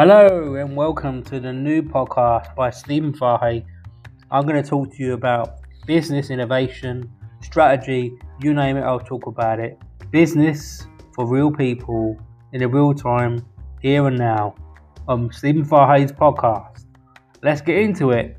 Hello and welcome to the new podcast by Stephen Fahey. I'm going to talk to you about business innovation, strategy, you name it, I'll talk about it. Business for real people in a real time, here and now, on Stephen Fahey's podcast. Let's get into it.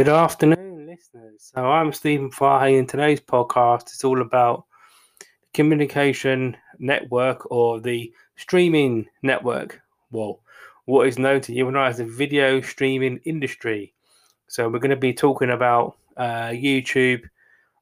Good afternoon, listeners. So I'm Stephen Fahey, and today's podcast is all about communication network or the streaming network. Well, what is known to you and I as the video streaming industry. So we're going to be talking about uh, YouTube,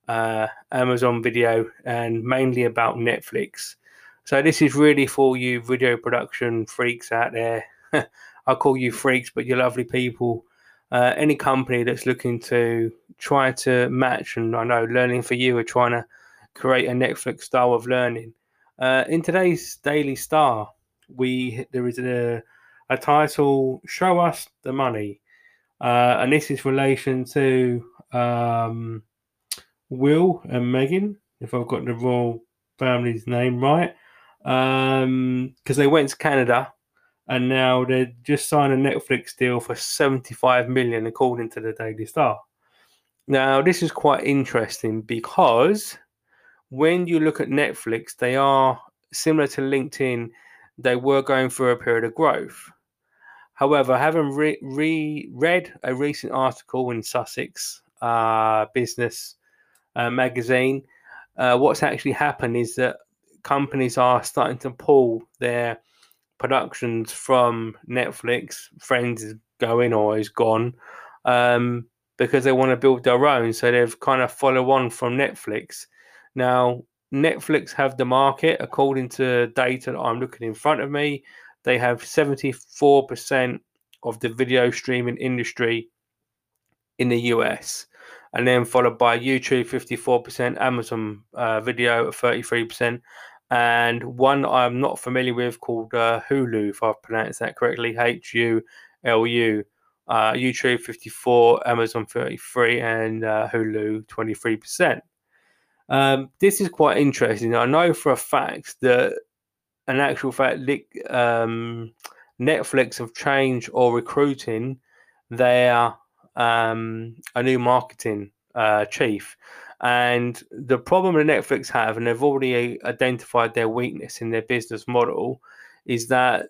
uh, Amazon Video, and mainly about Netflix. So this is really for you video production freaks out there. I call you freaks, but you're lovely people uh, any company that's looking to try to match, and I know Learning for You are trying to create a Netflix style of learning. Uh, in today's Daily Star, we there is a, a title "Show Us the Money," uh, and this is relation to um, Will and Meghan, if I've got the royal family's name right, because um, they went to Canada and now they just signed a Netflix deal for 75 million, according to the Daily Star. Now, this is quite interesting because when you look at Netflix, they are similar to LinkedIn, they were going through a period of growth. However, having re-, re- read a recent article in Sussex uh, Business uh, magazine, uh, what's actually happened is that companies are starting to pull their productions from Netflix. Friends is going or is gone um, because they want to build their own. So they've kind of follow on from Netflix. Now, Netflix have the market according to data that I'm looking in front of me. They have 74% of the video streaming industry in the US, and then followed by YouTube 54%, Amazon uh, Video 33%, and one I'm not familiar with called uh, Hulu, if I've pronounced that correctly, H U L U. Uh, YouTube 54, Amazon 33, and uh, Hulu 23%. Um, this is quite interesting. I know for a fact that, an actual fact, um, Netflix have changed or recruiting their um, a new marketing uh, chief. And the problem that Netflix have, and they've already identified their weakness in their business model, is that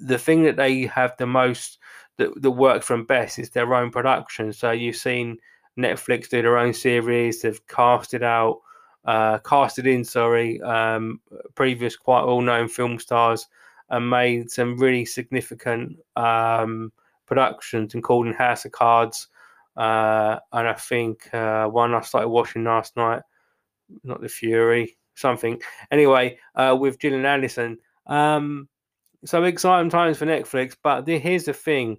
the thing that they have the most that, that works from best is their own production. So you've seen Netflix do their own series, they've casted out, uh, casted in, sorry, um, previous quite well known film stars and made some really significant um, productions, including House of Cards, uh, and I think uh, one I started watching last night, not the Fury, something. Anyway, uh, with Gillian Anderson. Um, so exciting times for Netflix. But the, here's the thing: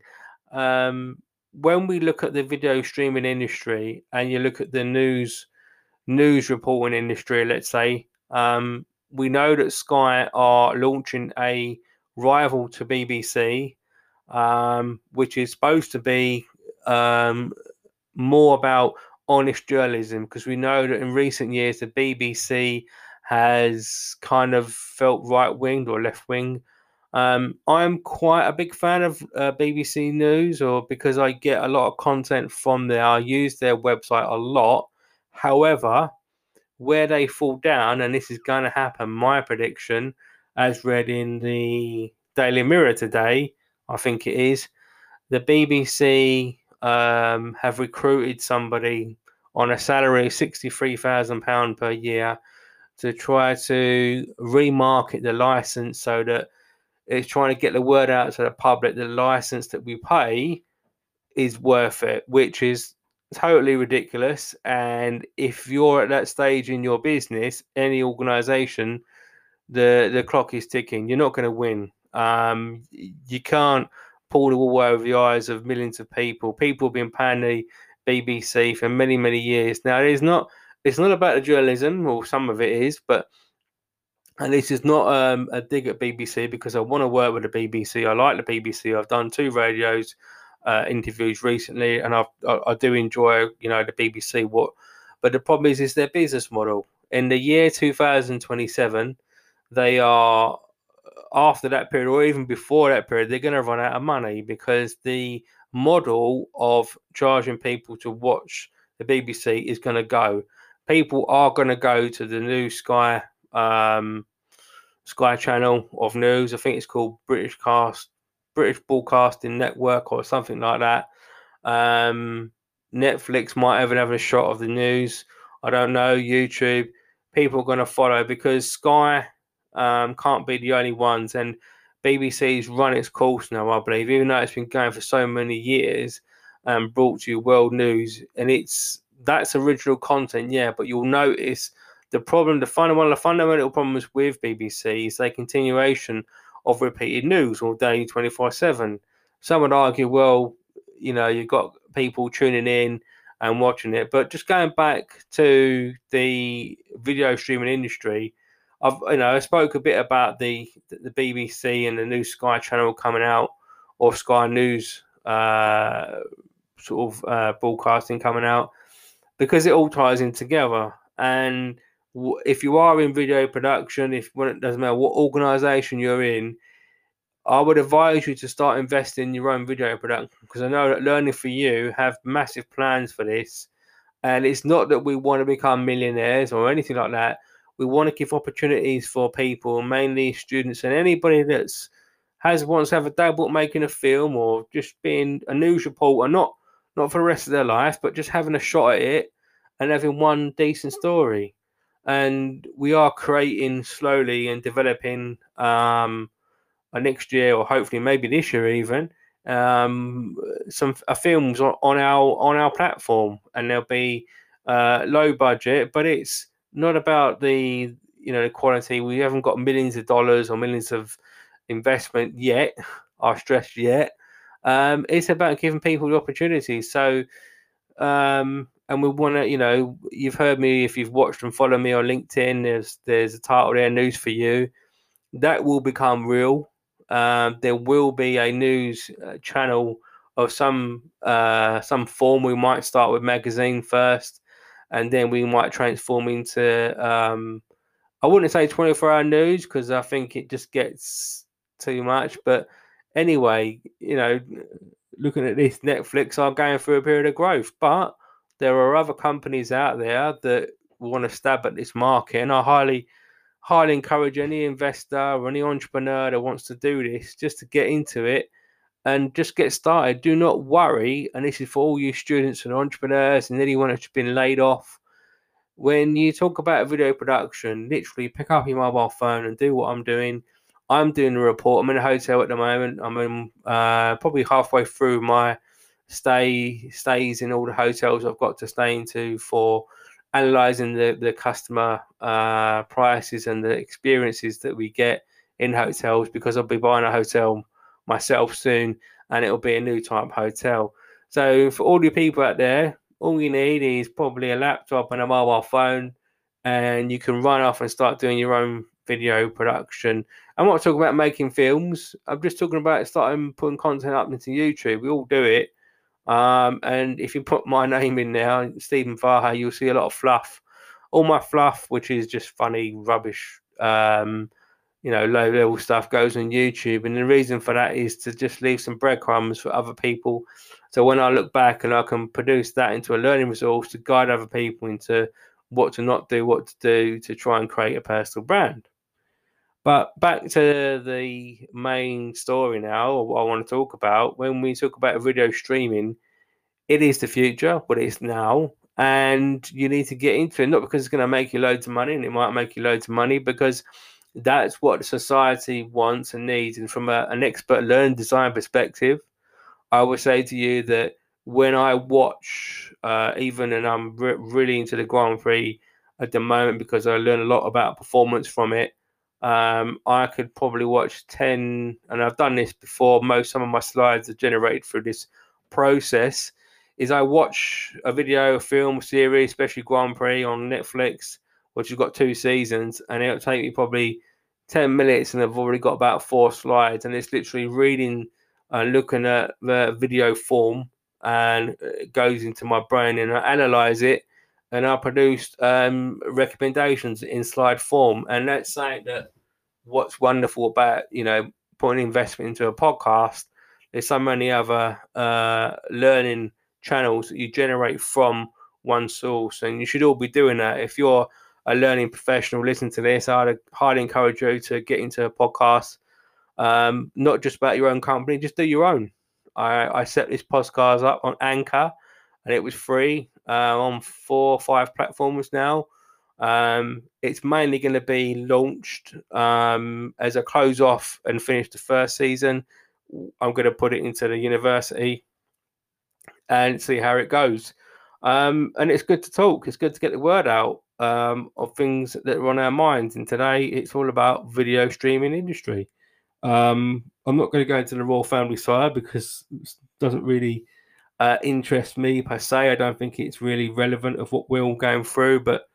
um, when we look at the video streaming industry and you look at the news news reporting industry, let's say, um, we know that Sky are launching a rival to BBC, um, which is supposed to be um, more about honest journalism because we know that in recent years the BBC has kind of felt right winged or left wing. Um, I'm quite a big fan of uh, BBC News, or because I get a lot of content from there. I use their website a lot. However, where they fall down, and this is going to happen, my prediction, as read in the Daily Mirror today, I think it is, the BBC um, have recruited somebody on a salary of £63,000 per year to try to remarket the license so that it's trying to get the word out to the public the license that we pay is worth it, which is totally ridiculous. And if you're at that stage in your business, any organization, the the clock is ticking. You're not going to win. Um, you can't pull the wool over the eyes of millions of people. People have been paying the BBC for many, many years. Now, it is not it's not about the journalism, or some of it is, but and this is not um, a dig at BBC because I want to work with the BBC. I like the BBC. I've done two radios uh, interviews recently, and I've, I, I do enjoy you know the BBC. What, but the problem is is their business model. In the year 2027, they are after that period or even before that period, they're going to run out of money because the model of charging people to watch the BBC is going to go. People are going to go to the new Sky um, Sky Channel of news. I think it's called British Cast British Broadcasting Network or something like that. Um, Netflix might even have a shot of the news. I don't know. YouTube. People are going to follow because Sky um, can't be the only ones, and BBC's run its course now. I believe, even though it's been going for so many years, and um, brought to you world news, and it's that's original content, yeah. But you'll notice the problem, the fun, one of the fundamental problems with BBC is their continuation of repeated news all day, 24 7. Some would argue, well, you know, you've got people tuning in and watching it. But just going back to the video streaming industry, I've you know I spoke a bit about the the BBC and the new Sky Channel coming out, or Sky News uh, sort of uh, broadcasting coming out, because it all ties in together. And if you are in video production, if when it doesn't matter what organization you're in, I would advise you to start investing in your own video production because I know that Learning for You have massive plans for this. And it's not that we want to become millionaires or anything like that. We want to give opportunities for people, mainly students and anybody that's has wants to have a dabble making a film or just being a news reporter, not not for the rest of their life, but just having a shot at it and having one decent story. And we are creating slowly and developing um, next year or hopefully maybe this year even um, some uh, films on, on, our on our platform. And they'll be uh, low budget but it's not about the you know the quality we haven't got millions of dollars or millions of investment yet i stress yet um, it's about giving people the opportunity so um, and we want to, you know, you've heard me if you've watched and followed me on LinkedIn. There's there's a title there, news for you. That will become real. Um, there will be a news uh, channel of some uh, some form. We might start with magazine first, and then we might transform into. Um, I wouldn't say 24 hour news because I think it just gets too much. But anyway, you know, looking at this, Netflix are going through a period of growth, but there are other companies out there that want to stab at this market, and I highly, highly encourage any investor or any entrepreneur that wants to do this just to get into it and just get started. Do not worry, and this is for all you students and entrepreneurs and anyone that's been laid off. When you talk about video production, literally pick up your mobile phone and do what I'm doing. I'm doing a report. I'm in a hotel at the moment. I'm in, uh, probably halfway through my stay stays in all the hotels I've got to stay into for analyzing the the customer uh, prices and the experiences that we get in hotels because I'll be buying a hotel myself soon and it'll be a new type hotel. So for all the people out there, all you need is probably a laptop and a mobile phone and you can run off and start doing your own video production. I'm not talking about making films. I'm just talking about starting putting content up into YouTube. We all do it. Um, and if you put my name in there, Stephen Fahey, you'll see a lot of fluff. All my fluff, which is just funny rubbish, um, you know, low level stuff, goes on YouTube. And the reason for that is to just leave some breadcrumbs for other people. So when I look back and I can produce that into a learning resource to guide other people into what to not do, what to do to try and create a personal brand. But back to the main story now, or what I want to talk about. When we talk about video streaming, it is the future, but it's now. And you need to get into it, not because it's going to make you loads of money, and it might make you loads of money, because that's what society wants and needs. And from a, an expert learn design perspective, I would say to you that when I watch, uh, even and I'm re- really into the Grand Prix at the moment because I learn a lot about performance from it um, I could probably watch 10, and I've done this before. Most some of my slides are generated through this process. Is I watch a video, a film, series, especially Grand Prix on Netflix, which has got two seasons, and it'll take me probably 10 minutes and I've already got about four slides and it's literally reading and looking at the video form and it goes into my brain and I analyze it and I produce um, recommendations in slide form. And that's saying that what's wonderful about, you know, putting investment into a podcast, there's so many other uh, learning channels that you generate from one source. And you should all be doing that. If you're a learning professional, listen to this. I'd highly encourage you to get into a podcast, um, not just about your own company, just do your own. I, I set this podcast up on Anchor, and it was free uh, on four or five platforms now. Um, it's mainly going to be launched um, as a close off and finish the first season. I'm going to put it into the university and see how it goes. Um, and it's good to talk. It's good to get the word out um, of things that are on our minds. And today it's all about video streaming industry. Um, I'm not going to go into the royal family side because it doesn't really uh, interest me per se. I don't think it's really relevant of what we're all going through. But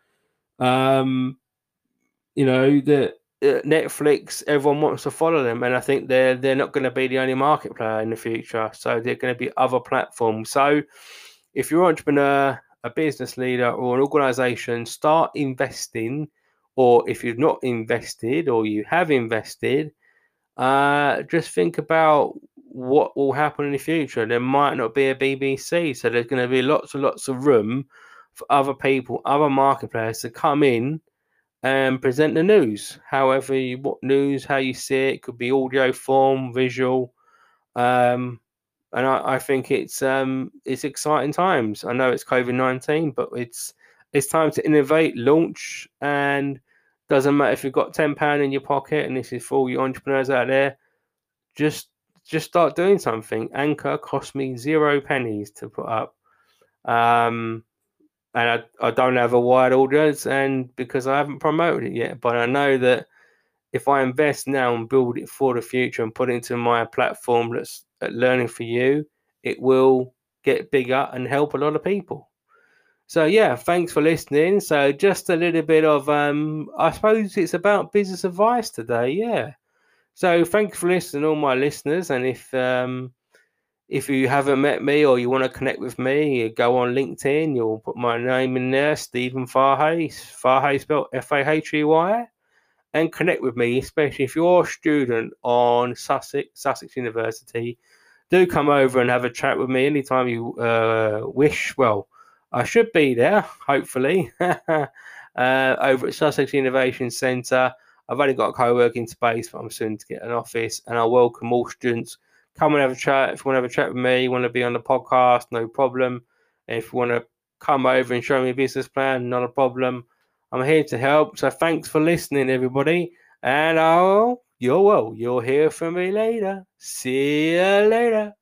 um, you know, the uh, Netflix, everyone wants to follow them, and I think they're they're not going to be the only market player in the future. So they're going to be other platforms. So if you're an entrepreneur a business leader or an organization start investing, or if you've not invested or you have invested, uh, just think about what will happen in the future. There might not be a BBC, so there's going to be lots and lots of room for other people, other market players to come in and present the news. However, you, what news, how you see it, could be audio form, visual. Um, and I, I think it's um, it's exciting times. I know it's COVID nineteen, but it's it's time to innovate, launch, and doesn't matter if you've got ten pound in your pocket. And this is for all you entrepreneurs out there. Just just start doing something. Anchor cost me zero pennies to put up. Um, and I, I don't have a wide audience, and because I haven't promoted it yet, but I know that if I invest now and build it for the future and put it into my platform that's learning for you, it will get bigger and help a lot of people. So yeah, thanks for listening. So just a little bit of um I suppose it's about business advice today, yeah. So thanks for listening, all my listeners. And if um if you haven't met me or you want to connect with me, go on LinkedIn, you'll put my name in there, Stephen Fahey, Fahey spelled F-A-H-E-Y and connect with me, especially if you're a student on Sussex, Sussex University. Do come over and have a chat with me anytime you uh, wish. Well, I should be there, hopefully, uh, over at Sussex Innovation Centre. I've only got a co-working space, but I'm soon to get an office, and I welcome all students. Come and have a chat. If you want to have a chat with me, you want to be on the podcast, no problem. If you want to come over and show me a business plan, not a problem. I'm here to help. So thanks for listening, everybody. And I'll, you're well, you'll hear from me later. See you later.